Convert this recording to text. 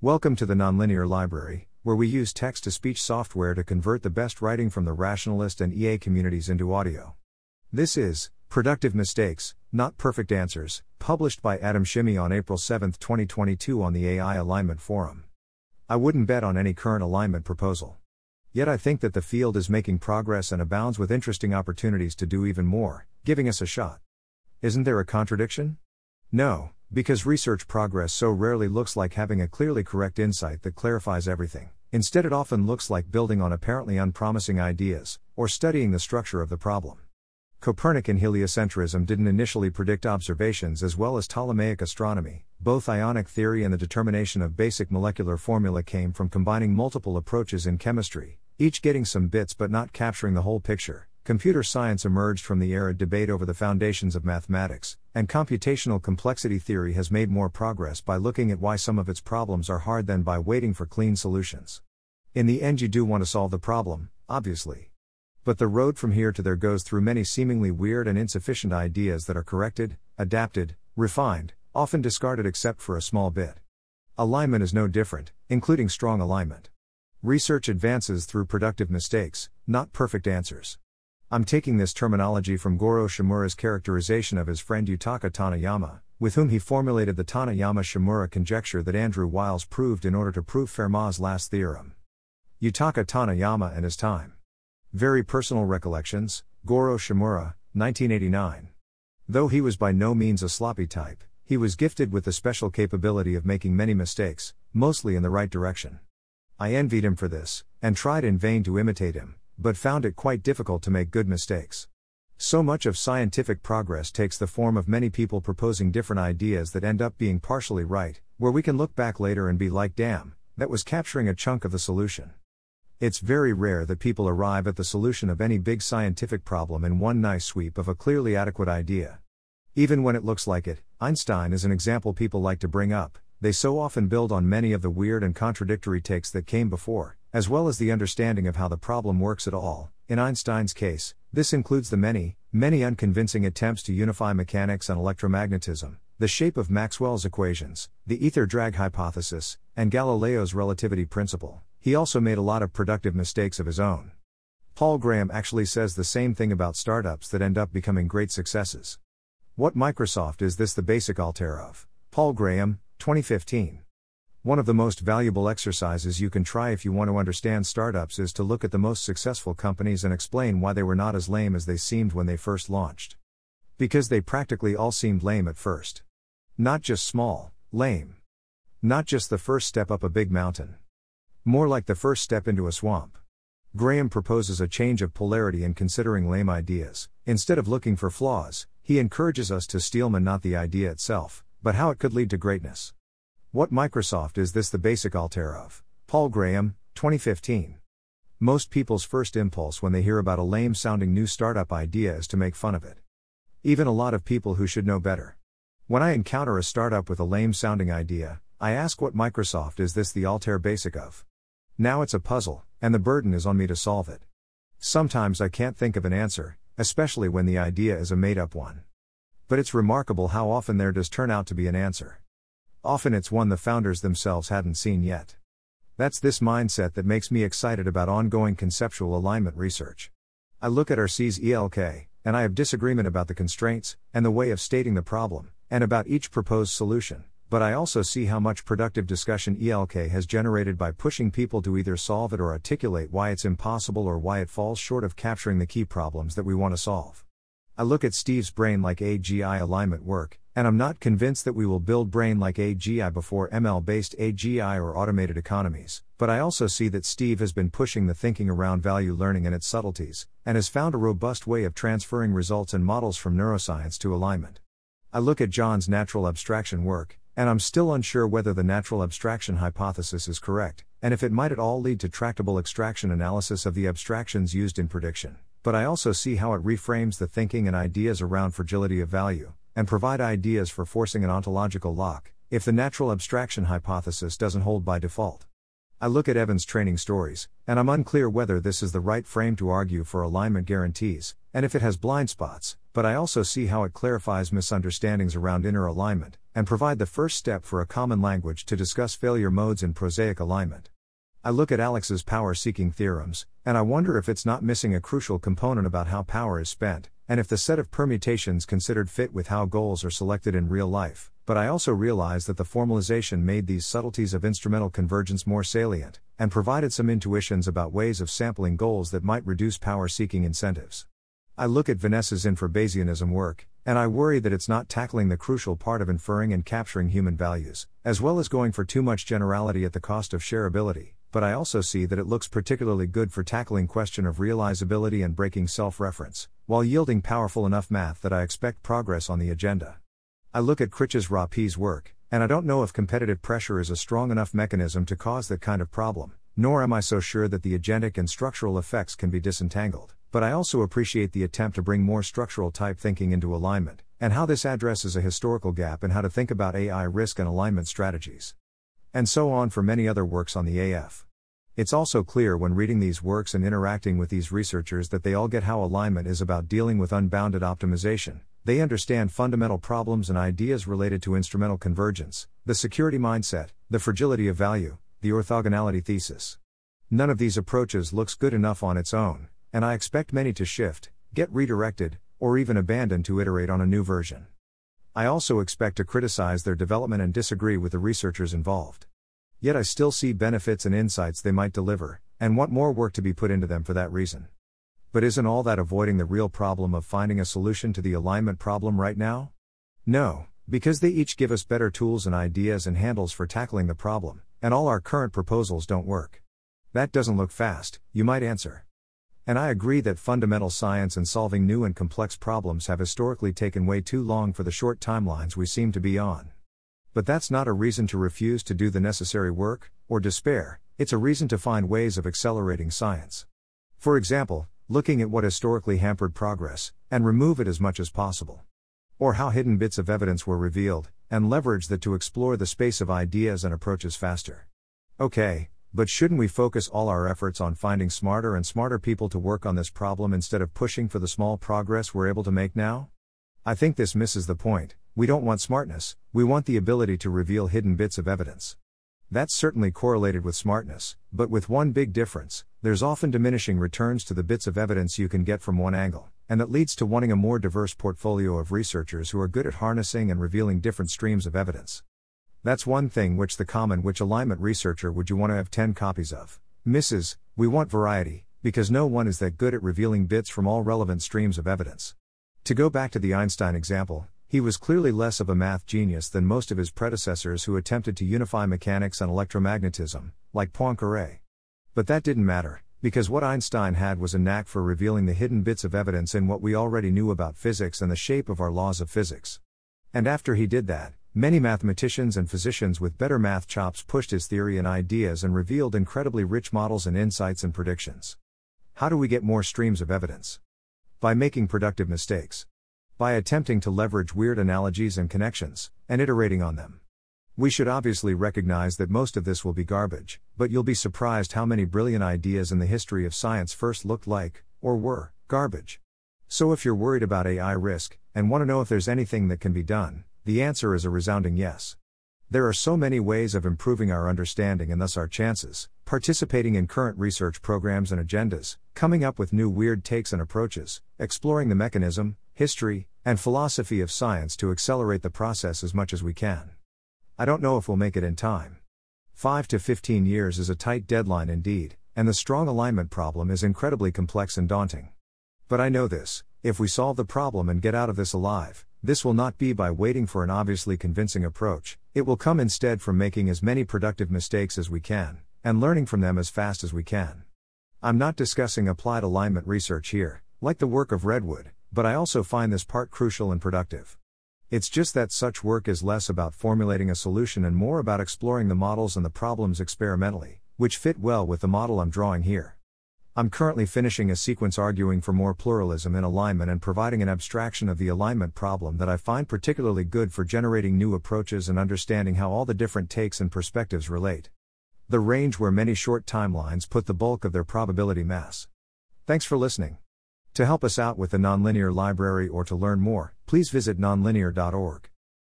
Welcome to the Nonlinear Library, where we use text to speech software to convert the best writing from the rationalist and EA communities into audio. This is Productive Mistakes, Not Perfect Answers, published by Adam Shimi on April 7, 2022, on the AI Alignment Forum. I wouldn't bet on any current alignment proposal. Yet I think that the field is making progress and abounds with interesting opportunities to do even more, giving us a shot. Isn't there a contradiction? No, because research progress so rarely looks like having a clearly correct insight that clarifies everything. Instead, it often looks like building on apparently unpromising ideas, or studying the structure of the problem. Copernican heliocentrism didn't initially predict observations as well as Ptolemaic astronomy. Both ionic theory and the determination of basic molecular formula came from combining multiple approaches in chemistry, each getting some bits but not capturing the whole picture. Computer science emerged from the arid debate over the foundations of mathematics, and computational complexity theory has made more progress by looking at why some of its problems are hard than by waiting for clean solutions. In the end, you do want to solve the problem, obviously. But the road from here to there goes through many seemingly weird and insufficient ideas that are corrected, adapted, refined, often discarded except for a small bit. Alignment is no different, including strong alignment. Research advances through productive mistakes, not perfect answers. I'm taking this terminology from Goro Shimura's characterization of his friend Yutaka Taniyama, with whom he formulated the Taniyama Shimura conjecture that Andrew Wiles proved in order to prove Fermat's last theorem. Yutaka Taniyama and his time. Very personal recollections, Goro Shimura, 1989. Though he was by no means a sloppy type, he was gifted with the special capability of making many mistakes, mostly in the right direction. I envied him for this, and tried in vain to imitate him, but found it quite difficult to make good mistakes. So much of scientific progress takes the form of many people proposing different ideas that end up being partially right, where we can look back later and be like, damn, that was capturing a chunk of the solution. It's very rare that people arrive at the solution of any big scientific problem in one nice sweep of a clearly adequate idea. Even when it looks like it, Einstein is an example people like to bring up, they so often build on many of the weird and contradictory takes that came before, as well as the understanding of how the problem works at all. In Einstein's case, this includes the many, many unconvincing attempts to unify mechanics and electromagnetism, the shape of Maxwell's equations, the ether drag hypothesis, and Galileo's relativity principle. He also made a lot of productive mistakes of his own. Paul Graham actually says the same thing about startups that end up becoming great successes. What Microsoft is this the basic Altair of? Paul Graham, 2015. One of the most valuable exercises you can try if you want to understand startups is to look at the most successful companies and explain why they were not as lame as they seemed when they first launched. Because they practically all seemed lame at first. Not just small, lame. Not just the first step up a big mountain. More like the first step into a swamp. Graham proposes a change of polarity in considering lame ideas. Instead of looking for flaws, he encourages us to steelman not the idea itself, but how it could lead to greatness. What Microsoft is this the basic Altair of? Paul Graham, 2015. Most people's first impulse when they hear about a lame sounding new startup idea is to make fun of it. Even a lot of people who should know better. When I encounter a startup with a lame sounding idea, I ask what Microsoft is this the Altair basic of? Now it's a puzzle, and the burden is on me to solve it. Sometimes I can't think of an answer, especially when the idea is a made up one. But it's remarkable how often there does turn out to be an answer. Often it's one the founders themselves hadn't seen yet. That's this mindset that makes me excited about ongoing conceptual alignment research. I look at ARC's ELK, and I have disagreement about the constraints, and the way of stating the problem, and about each proposed solution, but I also see how much productive discussion ELK has generated by pushing people to either solve it or articulate why it's impossible or why it falls short of capturing the key problems that we want to solve. I look at Steve's brain like AGI alignment work, and I'm not convinced that we will build brain like AGI before ML based AGI or automated economies, but I also see that Steve has been pushing the thinking around value learning and its subtleties, and has found a robust way of transferring results and models from neuroscience to alignment. I look at John's natural abstraction work, and I'm still unsure whether the natural abstraction hypothesis is correct, and if it might at all lead to tractable extraction analysis of the abstractions used in prediction but I also see how it reframes the thinking and ideas around fragility of value, and provide ideas for forcing an ontological lock, if the natural abstraction hypothesis doesn't hold by default. I look at Evan's training stories, and I'm unclear whether this is the right frame to argue for alignment guarantees, and if it has blind spots, but I also see how it clarifies misunderstandings around inner alignment, and provide the first step for a common language to discuss failure modes in prosaic alignment. I look at Alex's power seeking theorems, and I wonder if it's not missing a crucial component about how power is spent, and if the set of permutations considered fit with how goals are selected in real life. But I also realize that the formalization made these subtleties of instrumental convergence more salient, and provided some intuitions about ways of sampling goals that might reduce power seeking incentives. I look at Vanessa's infrabayesianism work, and I worry that it's not tackling the crucial part of inferring and capturing human values, as well as going for too much generality at the cost of shareability but I also see that it looks particularly good for tackling question of realizability and breaking self-reference, while yielding powerful enough math that I expect progress on the agenda. I look at Critch's RAAPs work, and I don't know if competitive pressure is a strong enough mechanism to cause that kind of problem, nor am I so sure that the agentic and structural effects can be disentangled, but I also appreciate the attempt to bring more structural type thinking into alignment, and how this addresses a historical gap in how to think about AI risk and alignment strategies and so on for many other works on the AF. It's also clear when reading these works and interacting with these researchers that they all get how alignment is about dealing with unbounded optimization. They understand fundamental problems and ideas related to instrumental convergence, the security mindset, the fragility of value, the orthogonality thesis. None of these approaches looks good enough on its own, and I expect many to shift, get redirected, or even abandoned to iterate on a new version. I also expect to criticize their development and disagree with the researchers involved. Yet I still see benefits and insights they might deliver, and want more work to be put into them for that reason. But isn't all that avoiding the real problem of finding a solution to the alignment problem right now? No, because they each give us better tools and ideas and handles for tackling the problem, and all our current proposals don't work. That doesn't look fast, you might answer. And I agree that fundamental science and solving new and complex problems have historically taken way too long for the short timelines we seem to be on. But that's not a reason to refuse to do the necessary work, or despair, it's a reason to find ways of accelerating science. For example, looking at what historically hampered progress, and remove it as much as possible. Or how hidden bits of evidence were revealed, and leverage that to explore the space of ideas and approaches faster. Okay, but shouldn't we focus all our efforts on finding smarter and smarter people to work on this problem instead of pushing for the small progress we're able to make now? I think this misses the point. We don't want smartness, we want the ability to reveal hidden bits of evidence. That's certainly correlated with smartness, but with one big difference there's often diminishing returns to the bits of evidence you can get from one angle, and that leads to wanting a more diverse portfolio of researchers who are good at harnessing and revealing different streams of evidence. That's one thing which the common which alignment researcher would you want to have 10 copies of. Misses, we want variety, because no one is that good at revealing bits from all relevant streams of evidence. To go back to the Einstein example, he was clearly less of a math genius than most of his predecessors who attempted to unify mechanics and electromagnetism, like Poincaré. But that didn't matter, because what Einstein had was a knack for revealing the hidden bits of evidence in what we already knew about physics and the shape of our laws of physics. And after he did that, Many mathematicians and physicians with better math chops pushed his theory and ideas and revealed incredibly rich models and insights and predictions. How do we get more streams of evidence? By making productive mistakes. By attempting to leverage weird analogies and connections, and iterating on them. We should obviously recognize that most of this will be garbage, but you'll be surprised how many brilliant ideas in the history of science first looked like, or were, garbage. So if you're worried about AI risk, and want to know if there's anything that can be done, the answer is a resounding yes. There are so many ways of improving our understanding and thus our chances, participating in current research programs and agendas, coming up with new weird takes and approaches, exploring the mechanism, history, and philosophy of science to accelerate the process as much as we can. I don't know if we'll make it in time. 5 to 15 years is a tight deadline indeed, and the strong alignment problem is incredibly complex and daunting. But I know this if we solve the problem and get out of this alive, this will not be by waiting for an obviously convincing approach, it will come instead from making as many productive mistakes as we can, and learning from them as fast as we can. I'm not discussing applied alignment research here, like the work of Redwood, but I also find this part crucial and productive. It's just that such work is less about formulating a solution and more about exploring the models and the problems experimentally, which fit well with the model I'm drawing here. I'm currently finishing a sequence arguing for more pluralism in alignment and providing an abstraction of the alignment problem that I find particularly good for generating new approaches and understanding how all the different takes and perspectives relate. The range where many short timelines put the bulk of their probability mass. Thanks for listening. To help us out with the Nonlinear Library or to learn more, please visit nonlinear.org.